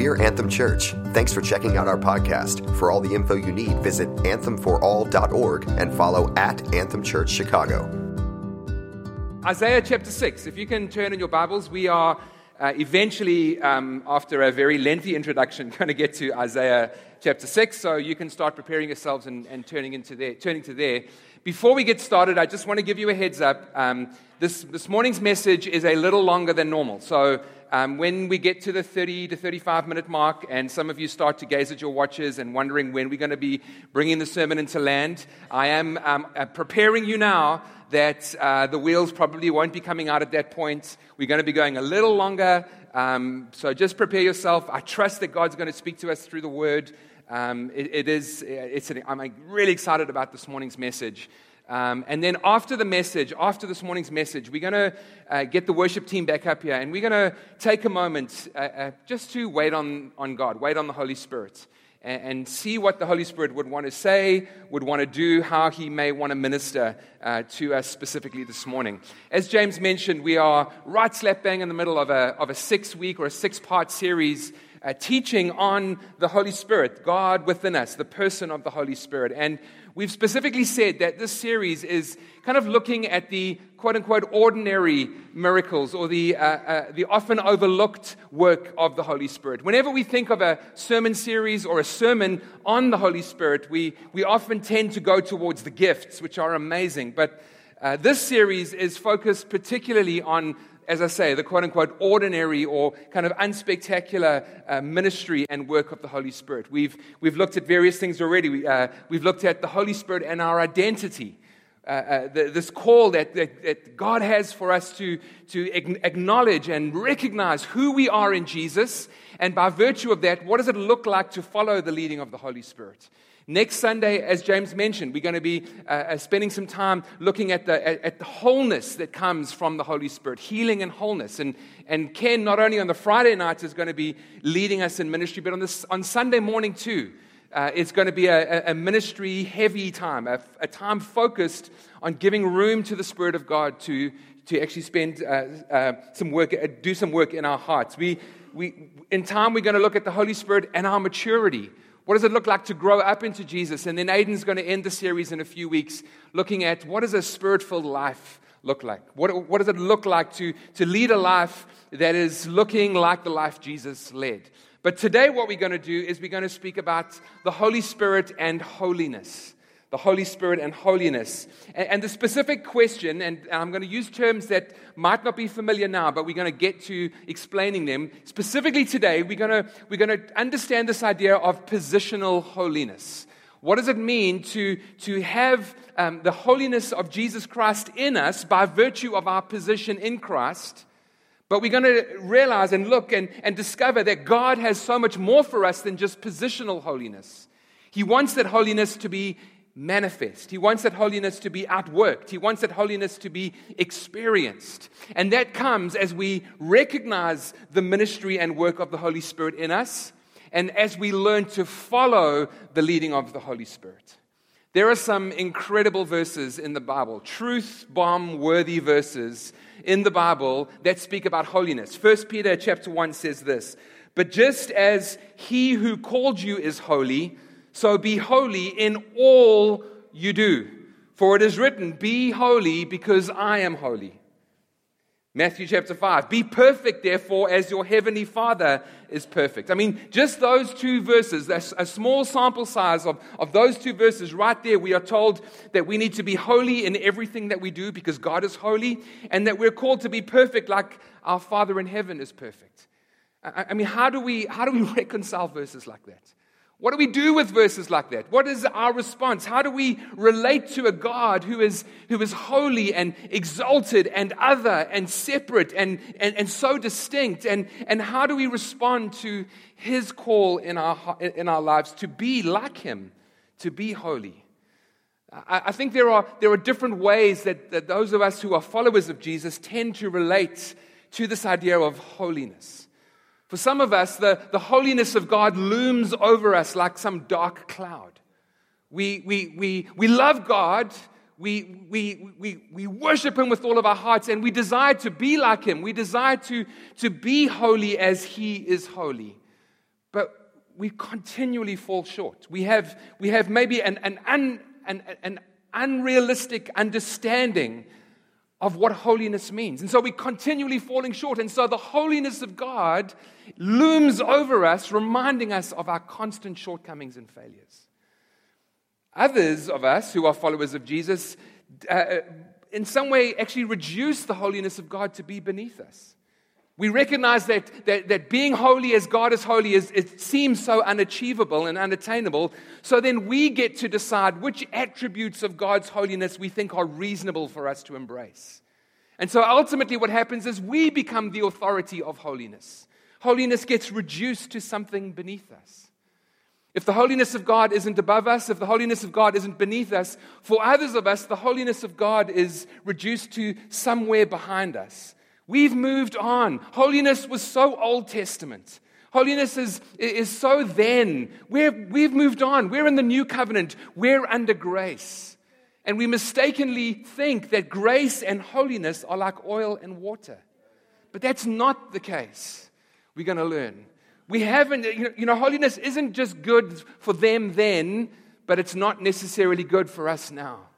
We're Anthem Church. Thanks for checking out our podcast. For all the info you need, visit anthemforall.org and follow at Anthem Church Chicago. Isaiah chapter 6. If you can turn in your Bibles, we are uh, eventually, um, after a very lengthy introduction, going to get to Isaiah chapter 6. So you can start preparing yourselves and, and turning, into there, turning to there. Before we get started, I just want to give you a heads up. Um, this, this morning's message is a little longer than normal. So um, when we get to the 30 to 35 minute mark, and some of you start to gaze at your watches and wondering when we're going to be bringing the sermon into land, I am um, uh, preparing you now that uh, the wheels probably won't be coming out at that point. We're going to be going a little longer. Um, so just prepare yourself. I trust that God's going to speak to us through the word. Um, it, it is, it's an, I'm really excited about this morning's message. Um, and then after the message, after this morning's message, we're going to uh, get the worship team back up here and we're going to take a moment uh, uh, just to wait on, on God, wait on the Holy Spirit, and, and, see what the Holy Spirit would want to say, would want to do, how he may want to minister uh, to us specifically this morning. As James mentioned, we are right slap bang in the middle of a, of a six week or a six part series uh, teaching on the Holy Spirit, God within us, the person of the Holy Spirit. And we've specifically said that this series is kind of looking at the quote unquote ordinary miracles or the, uh, uh, the often overlooked work of the Holy Spirit. Whenever we think of a sermon series or a sermon on the Holy Spirit, we, we often tend to go towards the gifts, which are amazing. But uh, this series is focused particularly on as I say, the quote unquote ordinary or kind of unspectacular uh, ministry and work of the Holy Spirit. We've, we've looked at various things already. We, uh, we've looked at the Holy Spirit and our identity. Uh, uh the, this call that, that, that, God has for us to, to acknowledge and recognize who we are in Jesus, and by virtue of that, what does it look like to follow the leading of the Holy Spirit? Next Sunday, as James mentioned, we're going to be uh, uh, spending some time looking at the, at, at, the wholeness that comes from the Holy Spirit, healing and wholeness. And, and Ken, not only on the Friday nights, is going to be leading us in ministry, but on, this, on Sunday morning too. Uh, it's going to be a, a ministry heavy time, a, a, time focused on giving room to the Spirit of God to, to actually spend uh, uh, some work, uh, do some work in our hearts. We, we, in time, we're going to look at the Holy Spirit and our maturity. What does it look like to grow up into Jesus? And then Aiden's going to end the series in a few weeks looking at what does a spirit filled life look like? What, what does it look like to, to lead a life that is looking like the life Jesus led? But today, what we're going to do is we're going to speak about the Holy Spirit and holiness the Holy Spirit and holiness. And, and the specific question, and, and I'm going to use terms that might not be familiar now, but we're going to get to explaining them. Specifically today, we're going to, we're going to understand this idea of positional holiness. What does it mean to, to have um, the holiness of Jesus Christ in us by virtue of our position in Christ? But we're going to realize and look and, and discover that God has so much more for us than just positional holiness. He wants that holiness to be manifest. He wants that holiness to be outworked. He wants that holiness to be experienced. And that comes as we recognize the ministry and work of the Holy Spirit in us and as we learn to follow the leading of the Holy Spirit. There are some incredible verses in the Bible, truth bomb worthy verses in the Bible that speak about holiness. 1 Peter chapter 1 says this, "But just as he who called you is holy, so be holy in all you do. For it is written, Be holy because I am holy. Matthew chapter 5. Be perfect, therefore, as your heavenly Father is perfect. I mean, just those two verses, a small sample size of, of those two verses right there, we are told that we need to be holy in everything that we do because God is holy, and that we're called to be perfect like our Father in heaven is perfect. I, I mean, how do, we, how do we reconcile verses like that? What do we do with verses like that? What is our response? How do we relate to a God who is, who is holy and exalted and other and separate and, and, and so distinct? And, and how do we respond to his call in our, in our lives to be like him, to be holy? I, I think there are, there are different ways that, that those of us who are followers of Jesus tend to relate to this idea of holiness. For some of us, the, the holiness of God looms over us like some dark cloud. We, we, we, we love God, we, we, we, we worship Him with all of our hearts, and we desire to be like Him. We desire to, to be holy as He is holy. but we continually fall short. We have, we have maybe an, an, un, an, an unrealistic understanding of what holiness means. And so we're continually falling short. And so the holiness of God looms over us, reminding us of our constant shortcomings and failures. Others of us who are followers of Jesus, uh, in some way, actually reduce the holiness of God to be beneath us. We recognize that, that, that being holy as God is holy is, it seems so unachievable and unattainable. So then we get to decide which attributes of God's holiness we think are reasonable for us to embrace. And so ultimately, what happens is we become the authority of holiness. Holiness gets reduced to something beneath us. If the holiness of God isn't above us, if the holiness of God isn't beneath us, for others of us, the holiness of God is reduced to somewhere behind us. We've moved on. Holiness was so Old Testament. Holiness is, is so then. We're, we've moved on. We're in the new covenant. We're under grace. And we mistakenly think that grace and holiness are like oil and water. But that's not the case. We're going to learn. We haven't, you know, you know, holiness isn't just good for them then, but it's not necessarily good for us now.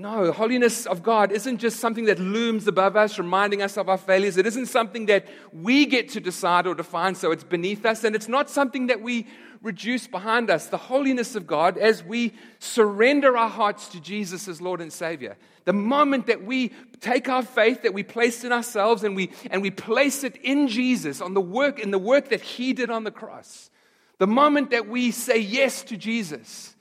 No, holiness of God isn't just something that looms above us, reminding us of our failures. It isn't something that we get to decide or define, so it's beneath us. And it's not something that we reduce behind us. The holiness of God, as we surrender our hearts to Jesus as Lord and Savior, the moment that we take our faith that we placed in ourselves and we, and we place it in Jesus, on the work, in the work that He did on the cross, the moment that we say yes to Jesus,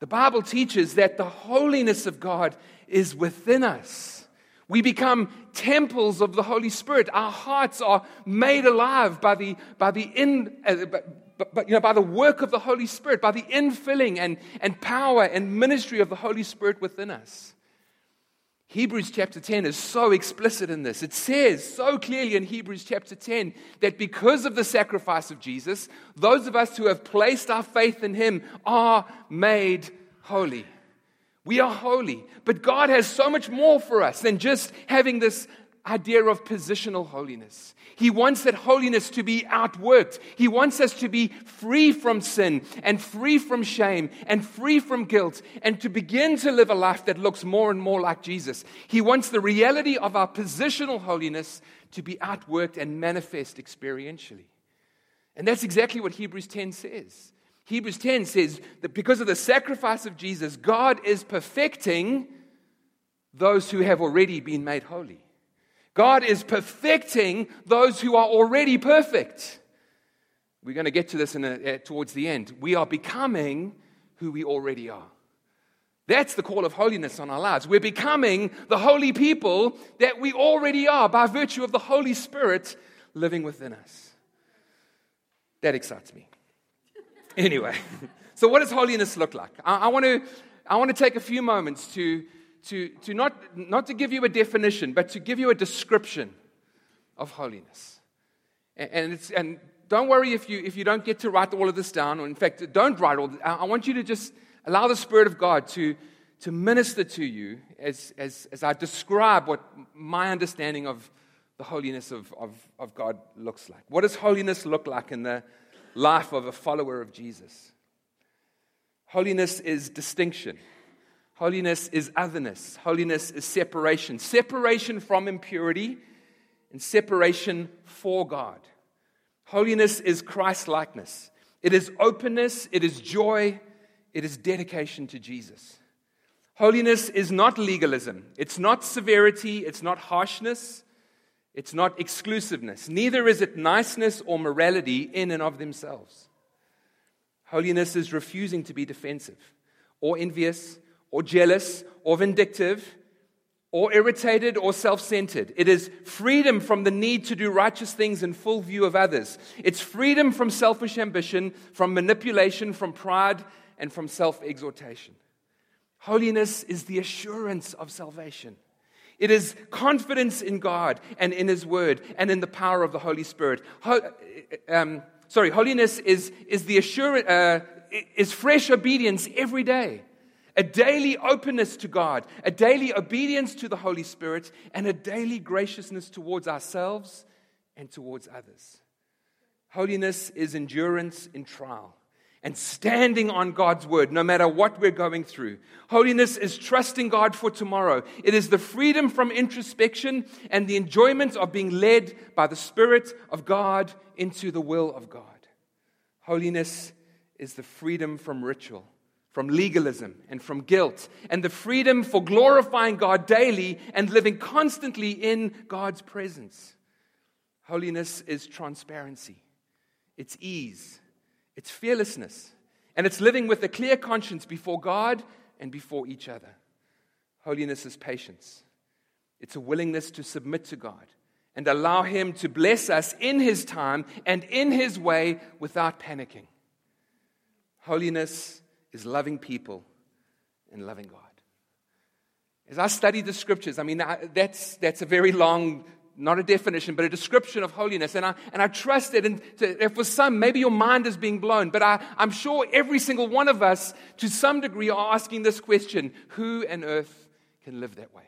the Bible teaches that the holiness of God is within us. We become temples of the Holy Spirit. Our hearts are made alive by the, by the, in, uh, but, you know, by the work of the Holy Spirit, by the infilling and, and power and ministry of the Holy Spirit within us. Hebrews chapter 10 is so explicit in this. It says so clearly in Hebrews chapter 10 that because of the sacrifice of Jesus, those of us who have placed our faith in him are made holy. We are holy. But God has so much more for us than just having this idea of positional holiness. He wants that holiness to be outworked. He wants us to be free from sin and free from shame and free from guilt and to begin to live a life that looks more and more like Jesus. He wants the reality of our positional holiness to be outworked and manifest experientially. And that's exactly what Hebrews 10 says. Hebrews 10 says that because of the sacrifice of Jesus, God is perfecting those who have already been made holy. God is perfecting those who are already perfect. We're going to get to this a, uh, towards the end. We are becoming who we already are. That's the call of holiness on our lives. We're becoming the holy people that we already are by virtue of the Holy Spirit living within us. That excites me. Anyway, so what does holiness look like? I, I, want, to, I want to take a few moments to to, to not, not to give you a definition, but to give you a description of holiness. And, and, it's, and don't worry if you, if you don't get to write all of this down, or in fact, don't write all. I want you to just allow the Spirit of God to, to minister to you as, as, as I describe what my understanding of the holiness of, of, of God looks like. What does holiness look like in the life of a follower of Jesus? Holiness is distinction. Holiness is otherness. Holiness is separation. Separation from impurity and separation for God. Holiness is Christ likeness. It is openness, it is joy, it is dedication to Jesus. Holiness is not legalism. It's not severity. It's not harshness. It's not exclusiveness. Neither is it niceness or morality in and of themselves. Holiness is refusing to be defensive or envious or jealous or vindictive or irritated or self centered. It is freedom from the need to do righteous things in full view of others. It's freedom from selfish ambition, from manipulation, from pride, and from self exhortation. Holiness is the assurance of salvation. It is confidence in God and in His Word and in the power of the Holy Spirit. Ho- um, sorry, holiness is, is the assurance, uh, is fresh obedience every day a daily openness to God, a daily obedience to the Holy Spirit, and a daily graciousness towards ourselves and towards others. Holiness is endurance in trial and standing on God's word no matter what we're going through. Holiness is trusting God for tomorrow. It is the freedom from introspection and the enjoyment of being led by the Spirit of God into the will of God. Holiness is the freedom from ritual, from legalism, and from guilt, and the freedom for glorifying God daily and living constantly in God's presence. Holiness is transparency, it's ease it's fearlessness. And it's living with a clear conscience before God and before each other. Holiness is patience. It's a willingness to submit to God and allow Him to bless us in His time and in His way without panicking. Holiness is loving people and loving God. As I study the scriptures, I mean, that's, that's a very long not a definition, but a description of holiness. And I, and I trust that and to, for some, maybe your mind is being blown, but I, I'm sure every single one of us, to some degree, are asking this question Who on earth can live that way?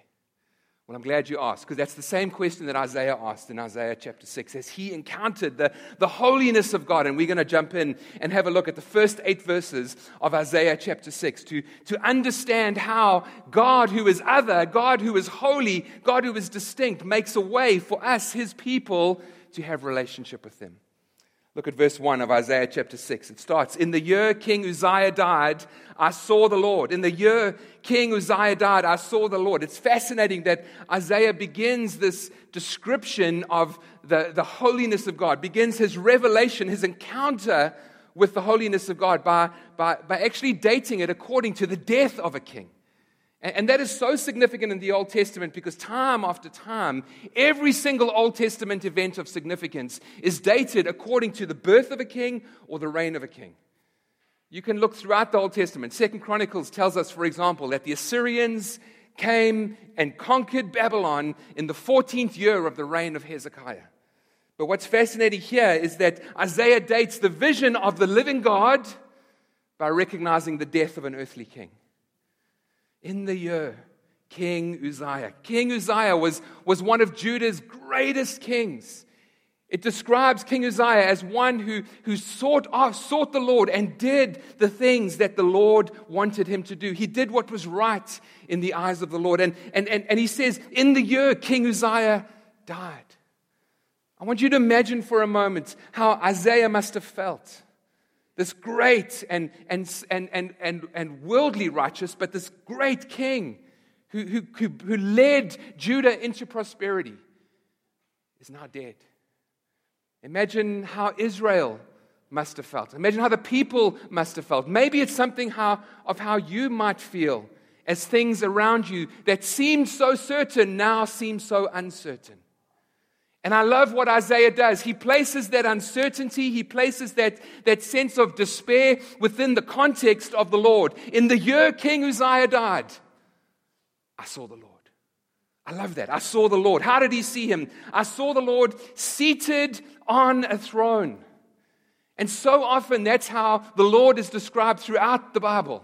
Well, I'm glad you asked, because that's the same question that Isaiah asked in Isaiah chapter 6 as he encountered the, the holiness of God. And we're going to jump in and have a look at the first eight verses of Isaiah chapter 6 to, to understand how God, who is other, God, who is holy, God, who is distinct, makes a way for us, his people, to have relationship with him. Look at verse 1 of Isaiah chapter 6. It starts In the year King Uzziah died, I saw the Lord. In the year King Uzziah died, I saw the Lord. It's fascinating that Isaiah begins this description of the, the holiness of God, begins his revelation, his encounter with the holiness of God by, by, by actually dating it according to the death of a king. And that is so significant in the Old Testament because time after time, every single Old Testament event of significance is dated according to the birth of a king or the reign of a king. You can look throughout the Old Testament. Second Chronicles tells us, for example, that the Assyrians came and conquered Babylon in the 14th year of the reign of Hezekiah. But what's fascinating here is that Isaiah dates the vision of the living God by recognizing the death of an earthly king in the year King Uzziah. King Uzziah was, was one of Judah's greatest kings. It describes King Uzziah as one who, who sought, oh, sought the Lord and did the things that the Lord wanted him to do. He did what was right in the eyes of the Lord. And, and, and, and he says, in the year King Uzziah died. I want you to imagine for a moment how Isaiah must have felt this great and, and, and, and, and, and worldly righteous, but this great king who, who, who led Judah into prosperity is now dead. Imagine how Israel must have felt. Imagine how the people must have felt. Maybe it's something how, of how you might feel as things around you that seemed so certain now seem so uncertain. And I love what Isaiah does. He places that uncertainty, he places that, that sense of despair within the context of the Lord. In the year King Uzziah died, I saw the Lord. I love that. I saw the Lord. How did he see him? I saw the Lord seated on a throne. And so often that's how the Lord is described throughout the Bible.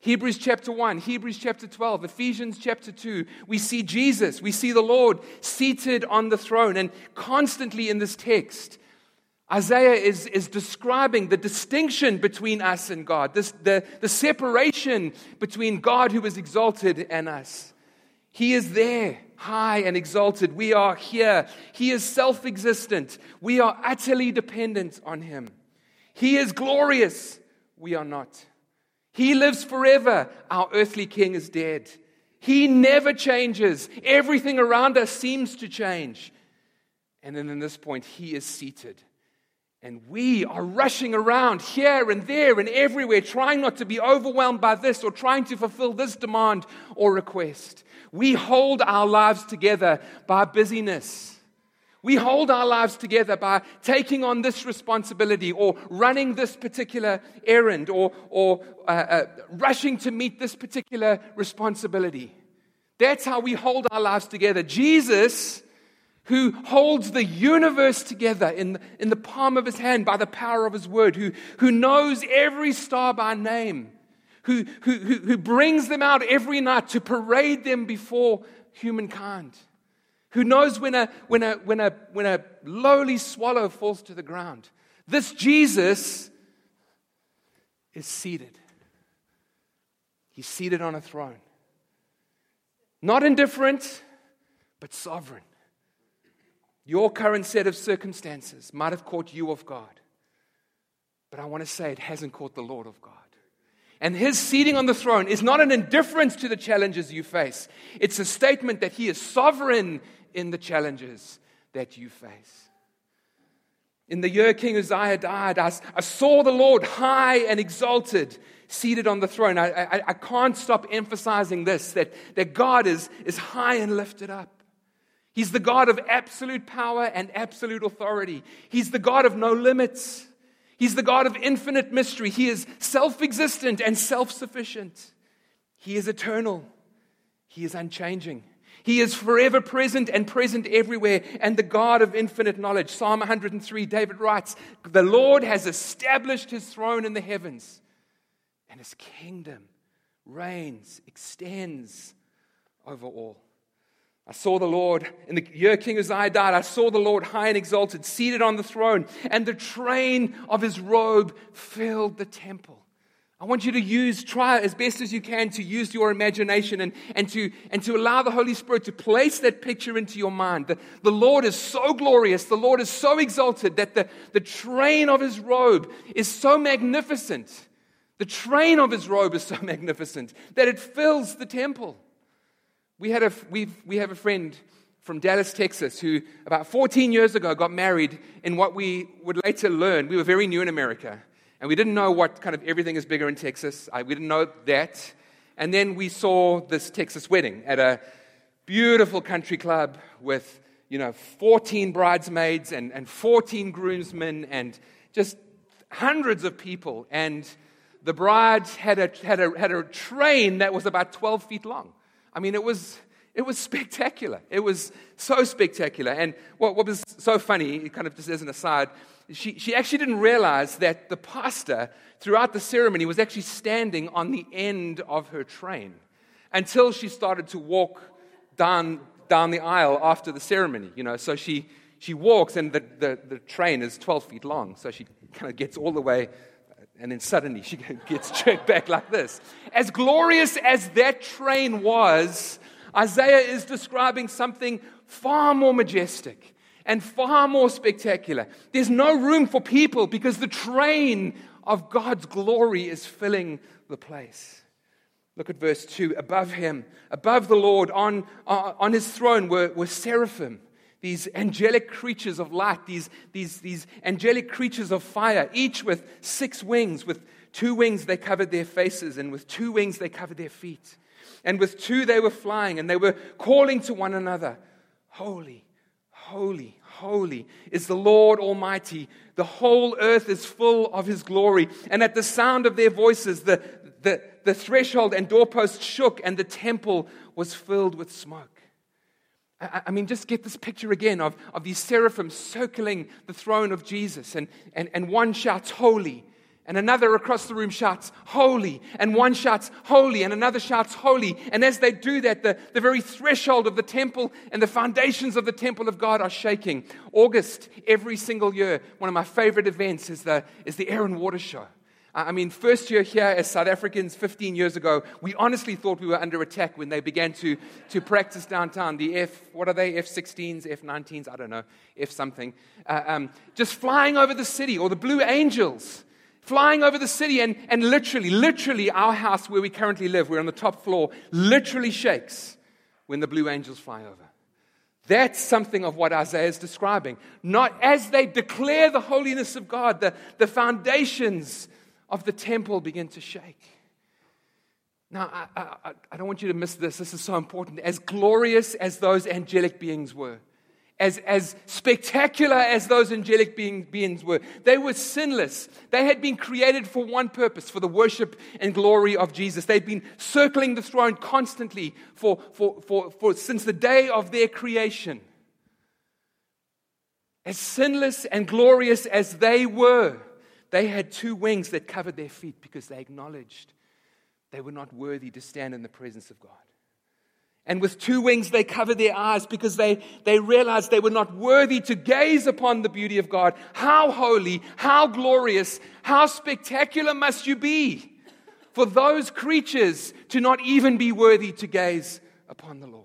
Hebrews chapter 1, Hebrews chapter 12, Ephesians chapter 2, we see Jesus, we see the Lord seated on the throne. And constantly in this text, Isaiah is, is describing the distinction between us and God, this, the, the separation between God who is exalted and us. He is there, high and exalted. We are here. He is self existent. We are utterly dependent on Him. He is glorious. We are not. He lives forever. Our earthly king is dead. He never changes. Everything around us seems to change. And then in this point, he is seated. And we are rushing around here and there and everywhere, trying not to be overwhelmed by this or trying to fulfill this demand or request. We hold our lives together by busyness we hold our lives together by taking on this responsibility or running this particular errand or, or uh, uh, rushing to meet this particular responsibility. That's how we hold our lives together. Jesus, who holds the universe together in, in the palm of his hand by the power of his word, who, who knows every star by name, who, who, who brings them out every night to parade them before humankind who knows when a, when a, when a, when a lowly swallow falls to the ground, This Jesus is seated. He's seated on a throne. Not indifferent, but sovereign. Your current set of circumstances might have caught you off guard. But I want to say it hasn't caught the Lord of God. And his seating on the throne is not an indifference to the challenges you face, it's a statement that he is sovereign in the challenges that you face. In the year King Uzziah died, I, I saw the Lord high and exalted, seated on the throne. I, I, I can't stop emphasizing this that, that God is, is high and lifted up. He's the God of absolute power and absolute authority. He's the God of no limits. He's the God of infinite mystery. He is self existent and self sufficient. He is eternal. He is unchanging. He is forever present and present everywhere and the God of infinite knowledge. Psalm 103, David writes, The Lord has established his throne in the heavens, and his kingdom reigns, extends over all. I saw the Lord in the year King Uzziah died. I saw the Lord high and exalted, seated on the throne, and the train of his robe filled the temple. I want you to use, try as best as you can to use your imagination and, and, to, and to allow the Holy Spirit to place that picture into your mind. The, the Lord is so glorious, the Lord is so exalted that the, the train of his robe is so magnificent. The train of his robe is so magnificent that it fills the temple. We, had a, we we have a friend from Dallas, Texas, who about 14 years ago got married in what we would later learn. We were very new in America, and we didn't know what kind of everything is bigger in Texas. I, we didn't know that. And then we saw this Texas wedding at a beautiful country club with, you know, 14 bridesmaids and, and 14 groomsmen and just hundreds of people. And the bride had a, had, a, had a train that was about 12 feet long. I mean, it was, it was spectacular. It was so spectacular. And what, what was so funny, kind of just as an aside, she, she actually didn't realize that the pastor, throughout the ceremony, was actually standing on the end of her train until she started to walk down, down the aisle after the ceremony. You know, so she, she walks, and the, the, the train is 12 feet long. So she kind of gets all the way and then suddenly she gets jerked back like this. As glorious as that train was, Isaiah is describing something far more majestic and far more spectacular. There's no room for people because the train of God's glory is filling the place. Look at verse 2. Above him, above the Lord, on, uh, on his throne were, were seraphim these angelic creatures of light, these, these, these angelic creatures of fire, each with six wings. With two wings they covered their faces, and with two wings they covered their feet. And with two they were flying, and they were calling to one another Holy, holy, holy is the Lord Almighty. The whole earth is full of his glory. And at the sound of their voices, the, the, the threshold and doorpost shook, and the temple was filled with smoke. I mean, just get this picture again of, of these seraphim circling the throne of Jesus, and, and, and one shouts, Holy, and another across the room shouts, Holy, and one shouts, Holy, and another shouts, Holy. And as they do that, the, the very threshold of the temple and the foundations of the temple of God are shaking. August, every single year, one of my favorite events is the, is the Air and Water Show. I mean, first year here as South Africans 15 years ago, we honestly thought we were under attack when they began to, to practice downtown. The F, what are they, F 16s, F 19s, I don't know, F something. Uh, um, just flying over the city, or the Blue Angels flying over the city, and, and literally, literally, our house where we currently live, we're on the top floor, literally shakes when the Blue Angels fly over. That's something of what Isaiah is describing. Not as they declare the holiness of God, the, the foundations of the temple begin to shake. Now, I, I, I, don't want you to miss this. This is so important. As glorious as those angelic beings were, as, as spectacular as those angelic being, beings were, they were sinless. They had been created for one purpose, for the worship and glory of Jesus. They'd been circling the throne constantly for, for, for, for, since the day of their creation. As sinless and glorious as they were, they had two wings that covered their feet because they acknowledged they were not worthy to stand in the presence of God. And with two wings, they cover their eyes because they, they realized they were not worthy to gaze upon the beauty of God. How holy, how glorious, how spectacular must you be for those creatures to not even be worthy to gaze upon the Lord?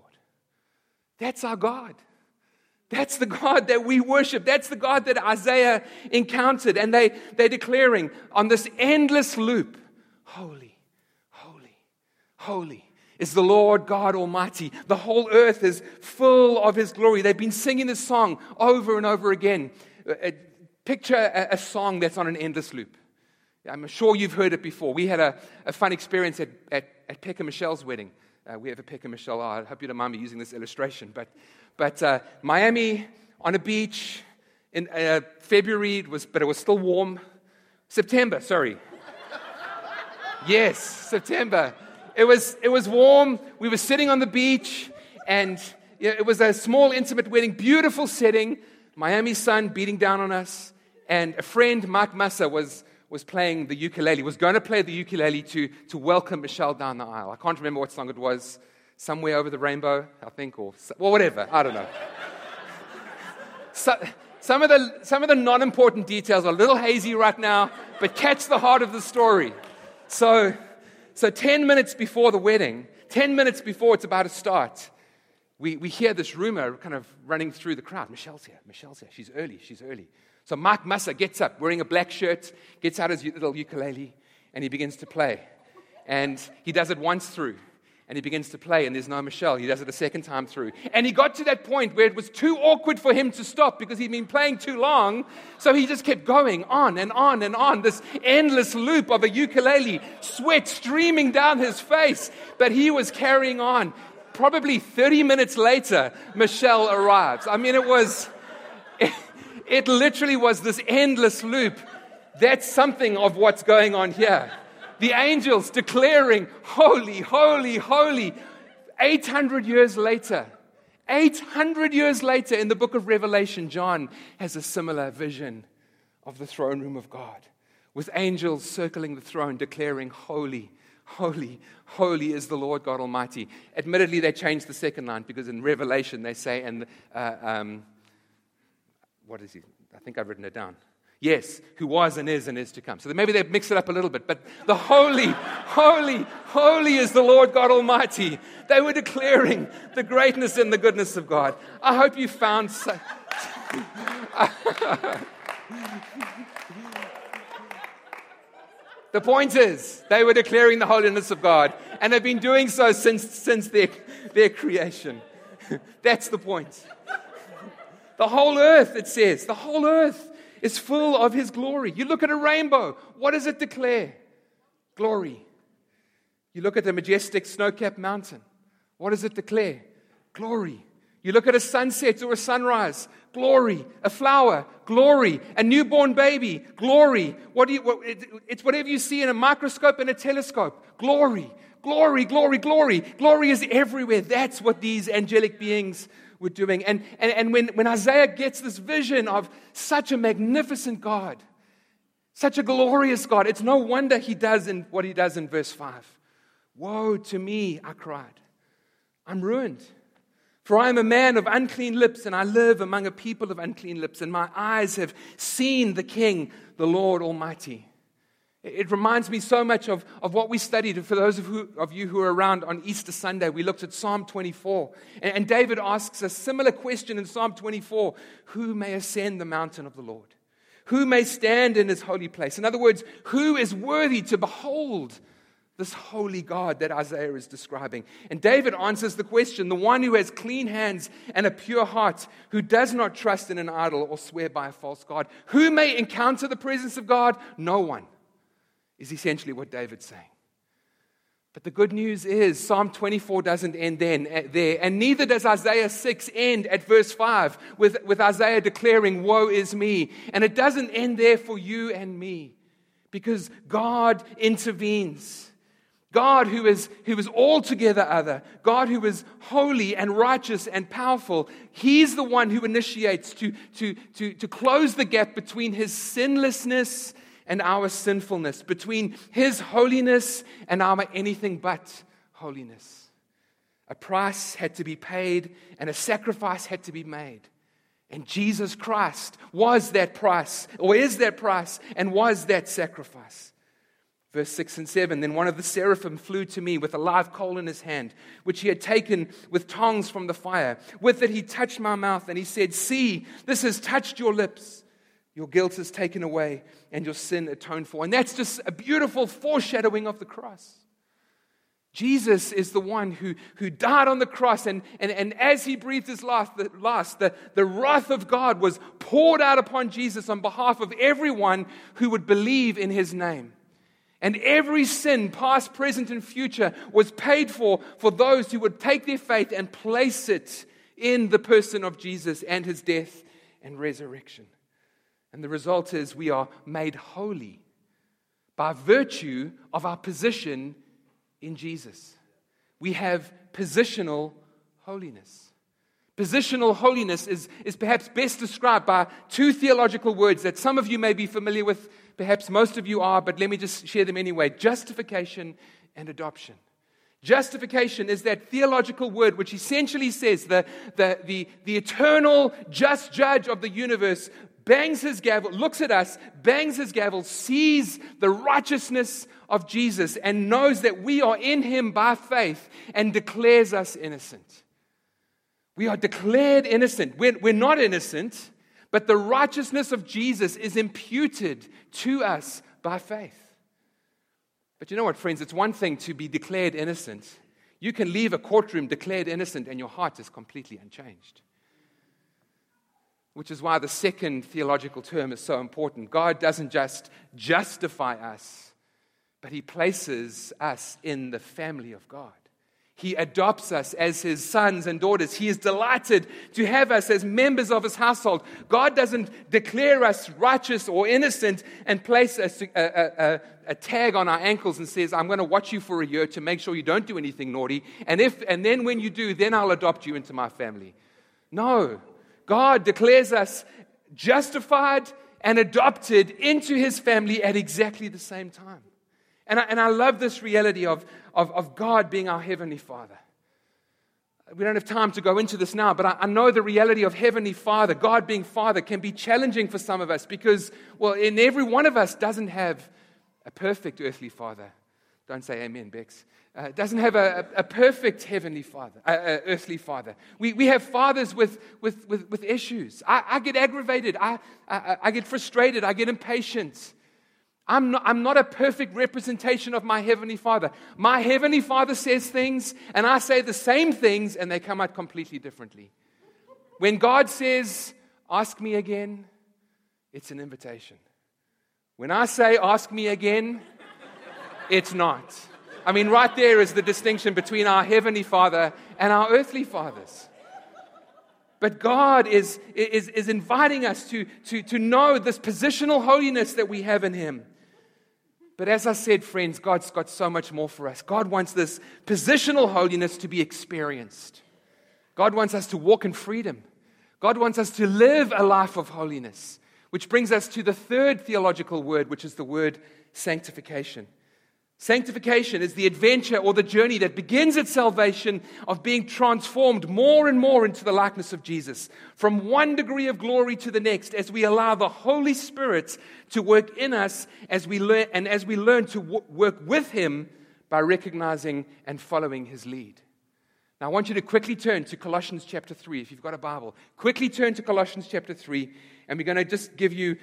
That's our God. That's the God that we worship. That's the God that Isaiah encountered. And they, they're declaring on this endless loop Holy, holy, holy is the Lord God Almighty. The whole earth is full of His glory. They've been singing this song over and over again. Uh, uh, picture a, song that's on an endless loop. I'm sure you've heard it before. We had a, a fun experience at, at, at Michelle's wedding. Uh, we have a Peck and Michelle. Oh, I hope you don't mind me using this illustration. But, but uh, Miami on a beach in uh, February, it was, but it was still warm. September, sorry. yes, September it was, it was warm. We were sitting on the beach, and it was a small, intimate wedding, beautiful setting. Miami sun beating down on us. And a friend, Mark Massa, was, was playing the ukulele, was going to play the ukulele to, to welcome Michelle down the aisle. I can't remember what song it was. Somewhere over the rainbow, I think, or well, whatever. I don't know. so, some of the, some of the non important details are a little hazy right now, but catch the heart of the story. So, so 10 minutes before the wedding, 10 minutes before it's about to start, we, we hear this rumor kind of running through the crowd. Michelle's here. Michelle's here. She's early. She's early. So Mark Massa gets up wearing a black shirt, gets out his little ukulele, and he begins to play. And he does it once through and he begins to play, and there's no Michelle. He does it a second time through. And he got to that point where it was too awkward for him to stop because he'd been playing too long. So he just kept going on and on and on, this endless loop of a ukulele, sweat streaming down his face. But he was carrying on. Probably 30 minutes later, Michelle arrives. I mean, it was, it, it literally was this endless loop. That's something of what's going on here the angels declaring, Holy, holy, holy. 800 years later, 800 years later, in the book of Revelation, John has a similar vision of the throne room of God with angels circling the throne declaring, Holy, holy, holy is the Lord God Almighty. Admittedly, they changed the second line because in Revelation they say, and uh, um, what is he? I think I've written it down. Yes, who was and is and is to come. So maybe they've mixed it up a little bit, but the holy, holy, holy is the Lord God Almighty. They were declaring the greatness and the goodness of God. I hope you found. So- the point is, they were declaring the holiness of God, and they've been doing so since, since their, their creation. That's the point. The whole earth, it says, the whole earth is full of His glory. You look at a rainbow, what does it declare? Glory. You look at the majestic snow capped mountain, what does it declare? Glory. You look at a sunset or a sunrise, glory. A flower, glory. A newborn baby, glory. What do you, what, it, it's whatever you see in a microscope and a telescope, glory. Glory, glory, glory. Glory is everywhere. That's what these angelic beings were doing. And, and, and when, when Isaiah gets this vision of such a magnificent God, such a glorious God, it's no wonder he does in what he does in verse 5. Woe to me, I cried. I'm ruined. For I am a man of unclean lips, and I live among a people of unclean lips, and my eyes have seen the King, the Lord Almighty. It reminds me so much of, of what we studied. For those of, who, of you who are around on Easter Sunday, we looked at Psalm 24. And, and David asks a similar question in Psalm 24 Who may ascend the mountain of the Lord? Who may stand in his holy place? In other words, who is worthy to behold this holy God that Isaiah is describing? And David answers the question the one who has clean hands and a pure heart, who does not trust in an idol or swear by a false God. Who may encounter the presence of God? No one is essentially what David's saying. But the good news is Psalm 24 doesn't end then, uh, there, and neither does Isaiah 6 end at verse 5 with, with Isaiah declaring, Woe is me. And it doesn't end there for you and me because God intervenes. God, who is, who is altogether other, God, who is holy and righteous and powerful, He's the one who initiates to, to, to, to close the gap between His sinlessness and our sinfulness, between His holiness and our anything but holiness. a price had to be paid and a sacrifice had to be made. And Jesus Christ was that price, or is that price, and was that sacrifice. Verse 6 and 7 Then one of the seraphim flew to me with a live coal in his hand, which he had taken with tongs from the fire. With it he touched my mouth, and he said, See, this has touched your lips. Your guilt is taken away, and your sin atoned for. And that's just a beautiful foreshadowing of the cross. Jesus is the one who, who died on the cross, and, and, and as he breathed his last, the, last the, the wrath of God was poured out upon Jesus on behalf of everyone who would believe in his name. And every sin, past, present, and future, was paid for for those who would take their faith and place it in the person of Jesus and his death and resurrection. And the result is we are made holy by virtue of our position in Jesus. We have positional holiness. Positional holiness is, is perhaps best described by two theological words that some of you may be familiar with Perhaps most of you are, but let me just share them anyway justification and adoption. Justification is that theological word which essentially says the, the, the, the eternal just judge of the universe bangs his gavel, looks at us, bangs his gavel, sees the righteousness of Jesus, and knows that we are in him by faith and declares us innocent. We are declared innocent. We're, we're not innocent, but the righteousness of Jesus is imputed to us by faith. But you know what, friends? It's one thing to be declared innocent. You can leave a courtroom declared innocent and your heart is completely unchanged. Which is why the second theological term is so important. God doesn't just justify us, but He places us in the family of God. He adopts us as his sons and daughters. He is delighted to have us as members of his household. God doesn't declare us righteous or innocent and place a, a, a, a, tag on our ankles and says, I'm going to watch you for a year to make sure you don't do anything naughty. And, if, and then when you do, then I'll adopt you into my family. No. God declares us justified and adopted into his family at exactly the same time. And I, and I love this reality of, of, of God being our Heavenly Father. We don't have time to go into this now, but I, I know the reality of Heavenly Father, God being Father, can be challenging for some of us because, well, in every one of us doesn't have a perfect earthly Father. Don't say amen, Bex. Uh, doesn't have a, a, a perfect heavenly father, uh, uh, earthly father. We, we have fathers with, with, with, with issues. I, I get aggravated. I, I, I get frustrated. I get impatient. I'm not, I'm not a perfect representation of my Heavenly Father. My Heavenly Father says things, and I say the same things, and they come out completely differently. When God says, Ask me again, it's an invitation. When I say, Ask me again, it's not. I mean, right there is the distinction between our Heavenly Father and our earthly fathers. But God is, is, is inviting us to, to, to know this positional holiness that we have in Him. But as I said, friends, God's got so much more for us. God wants this positional holiness to be experienced. God wants us to walk in freedom. God wants us to live a life of holiness, which brings us to the third theological word, which is the word sanctification. Sanctification is the adventure or the journey that begins at salvation of being transformed more and more into the likeness of Jesus, from one degree of glory to the next, as we allow the Holy Spirit to work in us as we learn, and as we learn to w- work with Him by recognizing and following His lead. Now, I want you to quickly turn to Colossians chapter 3, if you've got a Bible. Quickly turn to Colossians chapter 3, and we're going to just give you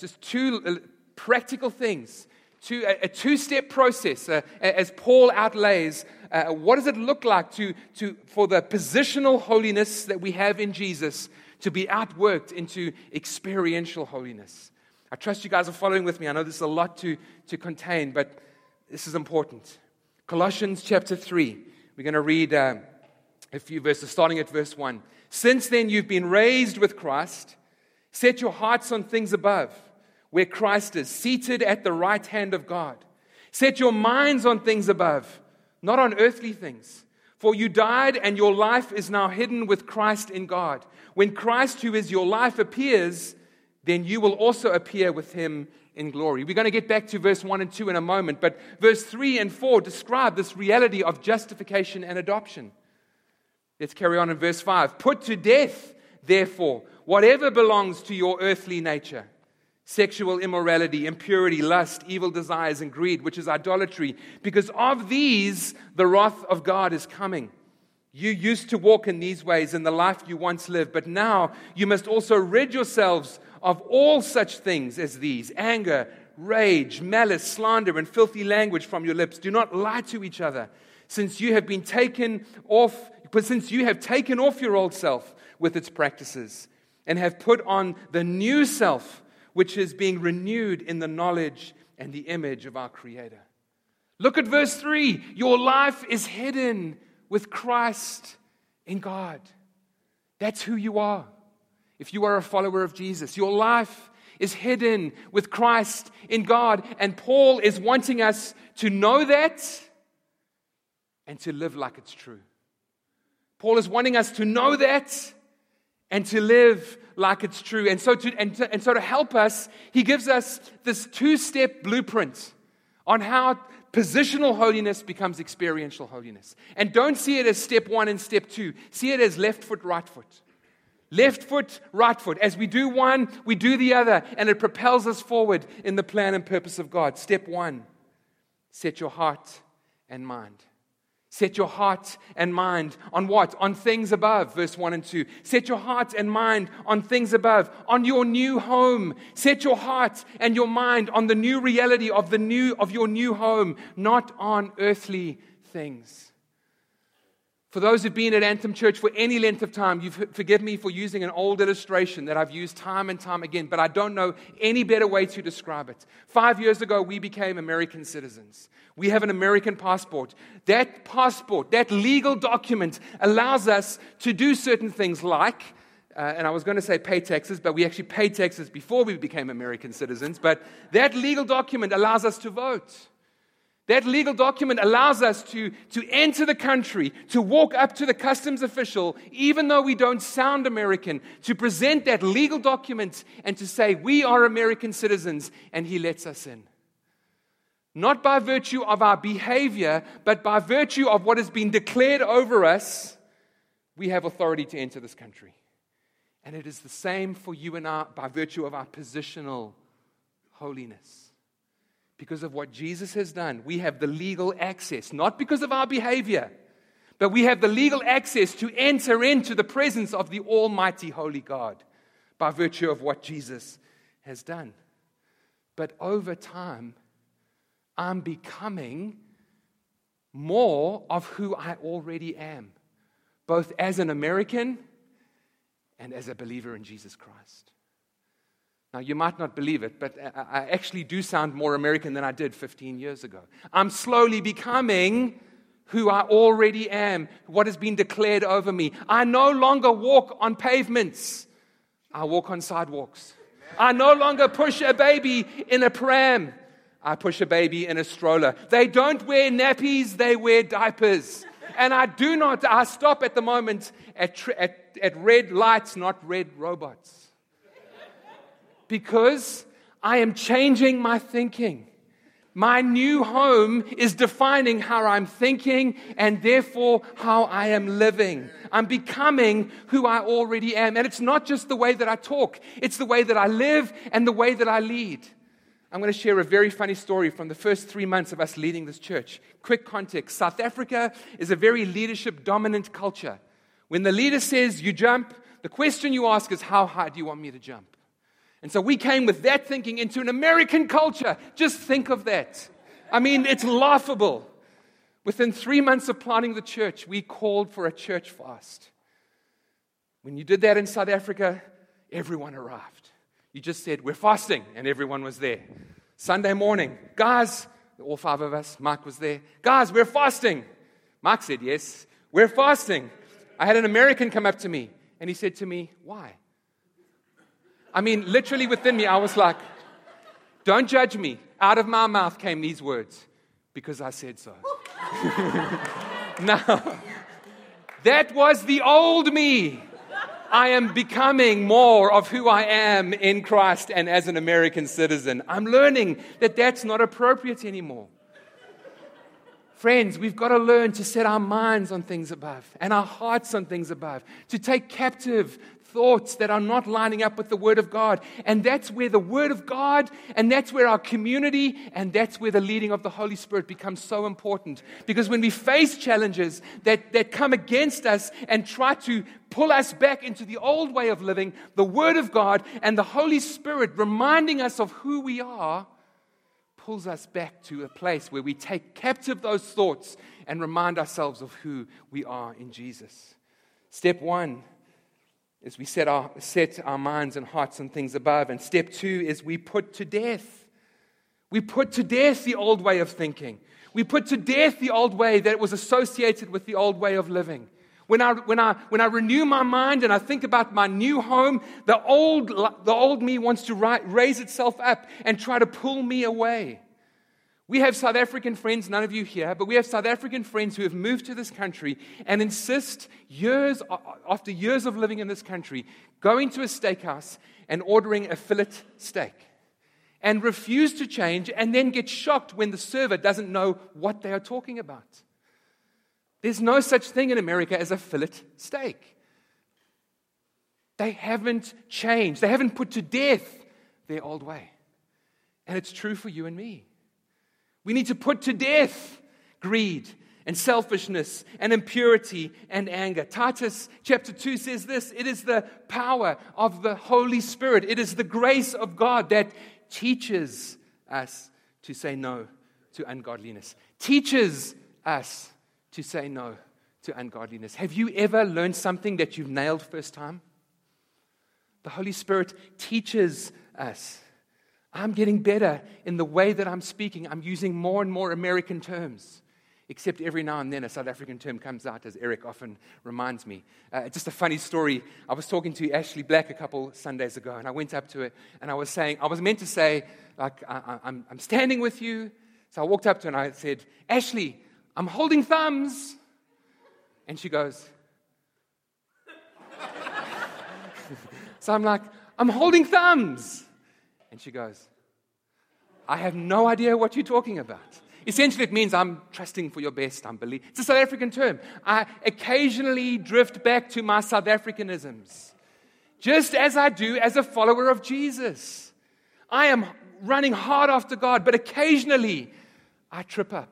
just two uh, practical things two, a, two step process, uh, as Paul outlays. Uh, what does it look like to, to, for the positional holiness that we have in Jesus to be outworked into experiential holiness? I trust you guys are following with me. I know this is a lot to, to contain, but this is important. Colossians chapter 3. We're going to read uh, a few verses, starting at verse 1. Since then, you've been raised with Christ. Set your hearts on things above where Christ is, seated at the right hand of God. Set your minds on things above, not on earthly things. For you died, and your life is now hidden with Christ in God. When Christ, who is your life, appears, then you will also appear with him in glory. We're going to get back to verse 1 and 2 in a moment, but verse 3 and 4 describe this reality of justification and adoption. Let's carry on in verse 5. Put to death, therefore, whatever belongs to your earthly nature sexual immorality, impurity, lust, evil desires, and greed, which is idolatry. Because of these, the wrath of God is coming. You used to walk in these ways in the life you once lived, but now you must also rid yourselves of all such things as these anger, rage, malice, slander, and filthy language from your lips. Do not lie to each other, since you have been taken off, but since you have taken off your old self with its practices and have put on the new self which is being renewed in the knowledge and the image of our Creator. Look at verse 3. Your life is hidden with Christ in God. That's who you are. If you are a follower of Jesus, your life is hidden with Christ in God. And Paul is wanting us to know that and to live like it's true. Paul is wanting us to know that and to live like it's true. And so, to, and, to, and so to help us, he gives us this two step blueprint on how positional holiness becomes experiential holiness. And don't see it as step one and step two, see it as left foot, right foot. Left foot, right foot. As we do one, we do the other, and it propels us forward in the plan and purpose of God. Step one set your heart and mind. Set your heart and mind on what? On things above, verse 1 and 2. Set your heart and mind on things above, on your new home. Set your heart and your mind on the new reality of the new of your new home, not on earthly things. For those who've been at Anthem Church for any length of time, you forgive me for using an old illustration that I've used time and time again, but I don't know any better way to describe it. Five years ago, we became American citizens. We have an American passport. That passport, that legal document, allows us to do certain things like, uh, and I was going to say pay taxes, but we actually paid taxes before we became American citizens. But that legal document allows us to vote. That legal document allows us to, to enter the country, to walk up to the customs official, even though we don't sound American, to present that legal document and to say, We are American citizens, and he lets us in. Not by virtue of our behavior, but by virtue of what has been declared over us, we have authority to enter this country. And it is the same for you and I by virtue of our positional holiness because of what Jesus has done, we have the legal access, not because of our behavior, but we have the legal access to enter into the presence of the Almighty Holy God by virtue of what Jesus has done. But over time, I'm becoming more of who I already am, both as an American and as a believer in Jesus Christ. Now, you might not believe it, but I actually do sound more American than I did 15 years ago. I'm slowly becoming who I already am, what has been declared over me. I no longer walk on pavements, I walk on sidewalks. I no longer push a baby in a pram, I push a baby in a stroller. They don't wear nappies, they wear diapers. And I do not, I stop at the moment at, at, at red lights, not red robots because I am changing my thinking. My new home is defining how I'm thinking and therefore how I am living. I'm becoming who I already am. And it's not just the way that I talk, it's the way that I live and the way that I lead. I'm going to share a very funny story from the first three months of us leading this church. Quick context South Africa is a very leadership dominant culture. When the leader says you jump, the question you ask is, How high do you want me to jump? And so we came with that thinking into an American culture. Just think of that. I mean, it's laughable. Within three months of planting the church, we called for a church fast. When you did that in South Africa, everyone arrived. You just said, We're fasting, and everyone was there. Sunday morning, guys, all five of us, Mark was there. Guys, we're fasting. Mark said, Yes, we're fasting. I had an American come up to me, and he said to me, Why? I mean, literally within me, I was like, don't judge me. Out of my mouth came these words because I said so. now, that was the old me. I am becoming more of who I am in Christ and as an American citizen. I'm learning that that's not appropriate anymore. Friends, we've got to learn to set our minds on things above and our hearts on things above, to take captive thoughts that are not lining up with the Word of God. And that's where the Word of God and that's where our community and that's where the leading of the Holy Spirit becomes so important. Because when we face challenges that, that come against us and try to pull us back into the old way of living, the Word of God and the Holy Spirit reminding us of who we are pulls us back to a place where we take captive those thoughts and remind ourselves of who we are in Jesus. Step one is we set our, set our minds and hearts on things above. And step two is we put to death. We put to death the old way of thinking. We put to death the old way that was associated with the old way of living. When I, when, I, when I renew my mind and I think about my new home, the old, the old me wants to raise itself up and try to pull me away. We have South African friends, none of you here, but we have South African friends who have moved to this country and insist, years after years of living in this country, going to a steakhouse and ordering a fillet steak and refuse to change and then get shocked when the server doesn't know what they are talking about. There's no such thing in America as a fillet steak. They haven't changed, they haven't put to death their old way. And it's true for you and me. We need to put to death greed and selfishness and impurity and anger. Titus chapter 2 says this it is the power of the Holy Spirit, it is the grace of God that teaches us to say no to ungodliness, teaches us to say no to ungodliness. Have you ever learned something that you've nailed first time? The Holy Spirit teaches us. I'm getting better in the way that I'm speaking. I'm using more and more American terms, except every now and then a South African term comes out, as Eric often reminds me. Uh, just a funny story. I was talking to Ashley Black a couple Sundays ago, and I went up to her and I was saying, I was meant to say, like, I, am I'm standing with you. So I walked up to her and I said, Ashley, I'm holding thumbs. And she goes, So I'm like, I'm holding thumbs. And she goes, I have no idea what you're talking about. Essentially, it means I'm trusting for your best, I'm. It's a South African term. I occasionally drift back to my South Africanisms, just as I do as a follower of Jesus. I am running hard after God, but occasionally I trip up.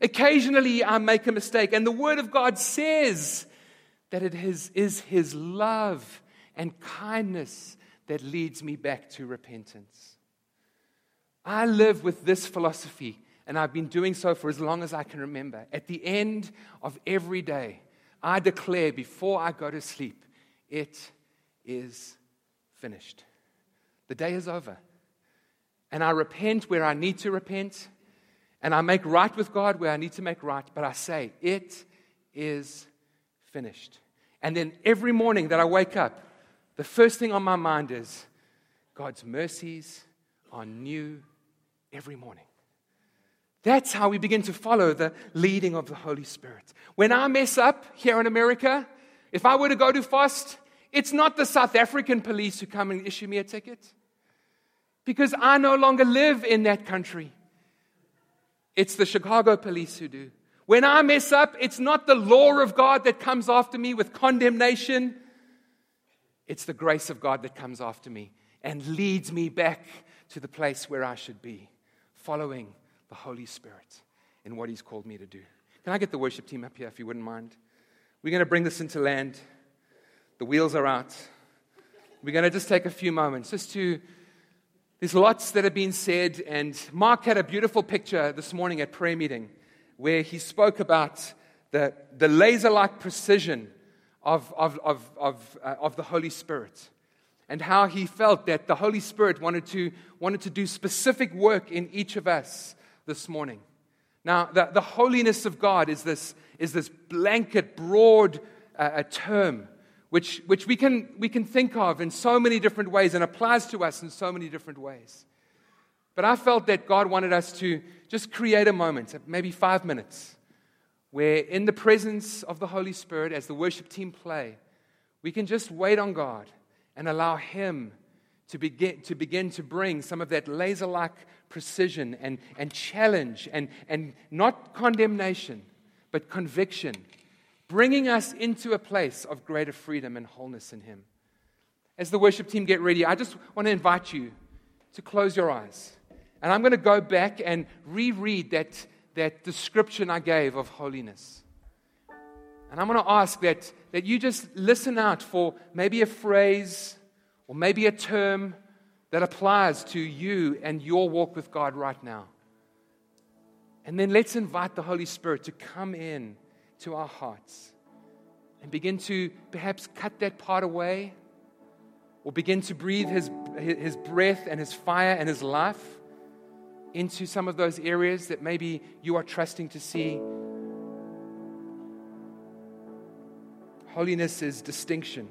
Occasionally, I make a mistake, and the Word of God says that it is, is His love and kindness that leads me back to repentance. I live with this philosophy, and I've been doing so for as long as I can remember. At the end of every day, I declare before I go to sleep, it is finished. The day is over. And I repent where I need to repent and I make right with God where I need to make right, but I say, it is finished. And then every morning that I wake up, the first thing on my mind is God's mercies are new every morning. That's how we begin to follow the leading of the Holy Spirit. When I mess up here in America, if I were to go to fast, it's not the South African police who come and issue me a ticket because I no longer live in that country. It's the Chicago police who do. When I mess up, it's not the law of God that comes after me with condemnation. It's the grace of God that comes after me and leads me back to the place where I should be, following the Holy Spirit in what He's called me to do. Can I get the worship team up here, if you wouldn't mind? We're going to bring this into land. The wheels are out. We're going to just take a few moments just to there's lots that have been said, and Mark had a beautiful picture this morning at prayer meeting where he spoke about the, the laser like precision of, of, of, of, uh, of the Holy Spirit and how he felt that the Holy Spirit wanted to, wanted to do specific work in each of us this morning. Now, the, the holiness of God is this, is this blanket, broad uh, term which, which we, can, we can think of in so many different ways and applies to us in so many different ways. But I felt that God wanted us to just create a moment, maybe five minutes, where in the presence of the Holy Spirit, as the worship team play, we can just wait on God and allow Him to begin to, begin to bring some of that laser like precision and, and challenge and, and not condemnation, but conviction, bringing us into a place of greater freedom and wholeness in Him. As the worship team get ready, I just want to invite you to close your eyes. And I'm going to go back and reread that, that description I gave of holiness. And I'm going to ask that, that you just listen out for maybe a phrase or maybe a term that applies to you and your walk with God right now. And then let's invite the Holy Spirit to come in to our hearts and begin to perhaps cut that part away or begin to breathe his, his breath and his fire and his life into some of those areas that maybe you are trusting to see. Holiness is distinction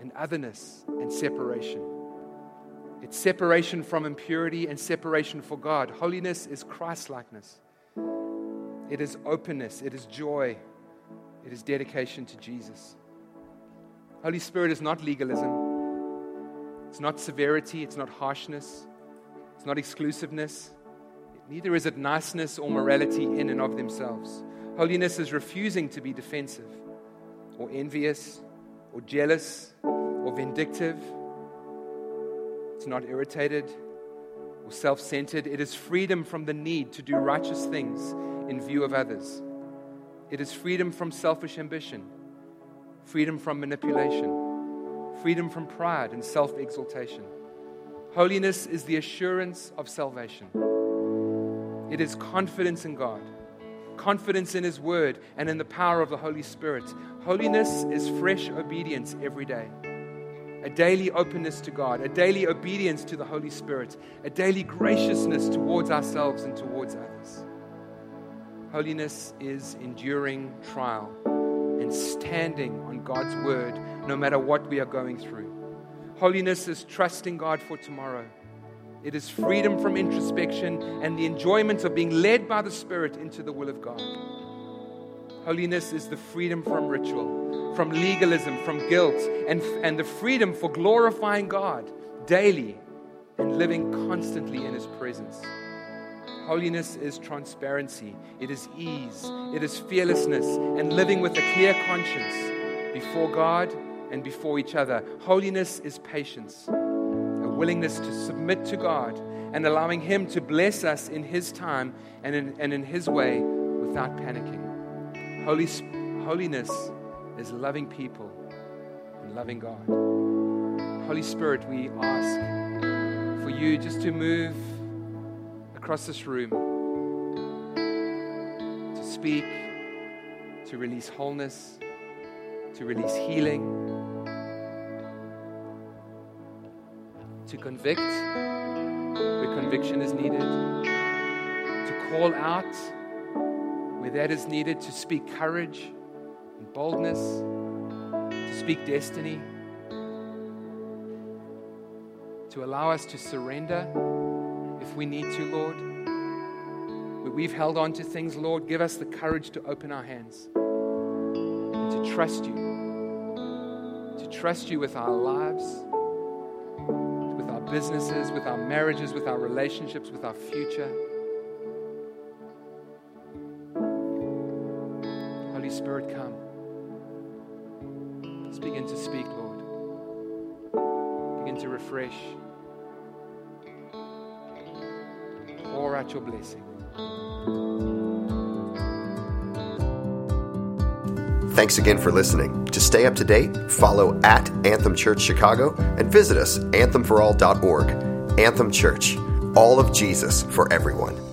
and otherness and separation. It's separation from impurity and separation for God. Holiness is Christlikeness. It is openness, it is joy, it is dedication to Jesus. Holy Spirit is not legalism. It's not severity, it's not harshness, it's not exclusiveness. Neither is it niceness or morality in and of themselves. Holiness is refusing to be defensive or envious or jealous or vindictive. It's not irritated or self centered. It is freedom from the need to do righteous things in view of others. It is freedom from selfish ambition, freedom from manipulation, freedom from pride and self exaltation. Holiness is the assurance of salvation. It is confidence in God, confidence in His Word, and in the power of the Holy Spirit. Holiness is fresh obedience every day. A daily openness to God, a daily obedience to the Holy Spirit, a daily graciousness towards ourselves and towards others. Holiness is enduring trial and standing on God's word no matter what we are going through. Holiness is trusting God for tomorrow it is freedom from introspection and the enjoyment of being led by the Spirit into the will of God. Holiness is the freedom from ritual, from legalism, from guilt, and, and the freedom for glorifying God daily and living constantly in His presence. Holiness is transparency, it is ease, it is fearlessness, and living with a clear conscience before God and before each other. Holiness is patience willingness to submit to God and allowing Him to bless us in His time and in, and in His way without panicking. Holy, holiness is loving people and loving God. Holy Spirit, we ask for you just to move across this room, to speak, to release wholeness, to release healing to convict where conviction is needed, to call out where that is needed, to speak courage and boldness, to speak destiny, to allow us to surrender if we need to, Lord. Where we've held on to things, Lord, give us the courage to open our hands and to trust you, to trust you with our lives businesses, with our marriages, with our relationships, with our future. Holy Spirit, come. Let's begin to speak, Lord. Begin to refresh. Pour out your blessing. Thanks again for listening. To stay up to date, follow at Anthem Church Chicago and visit us anthemforall.org. Anthem Church, all of Jesus for everyone.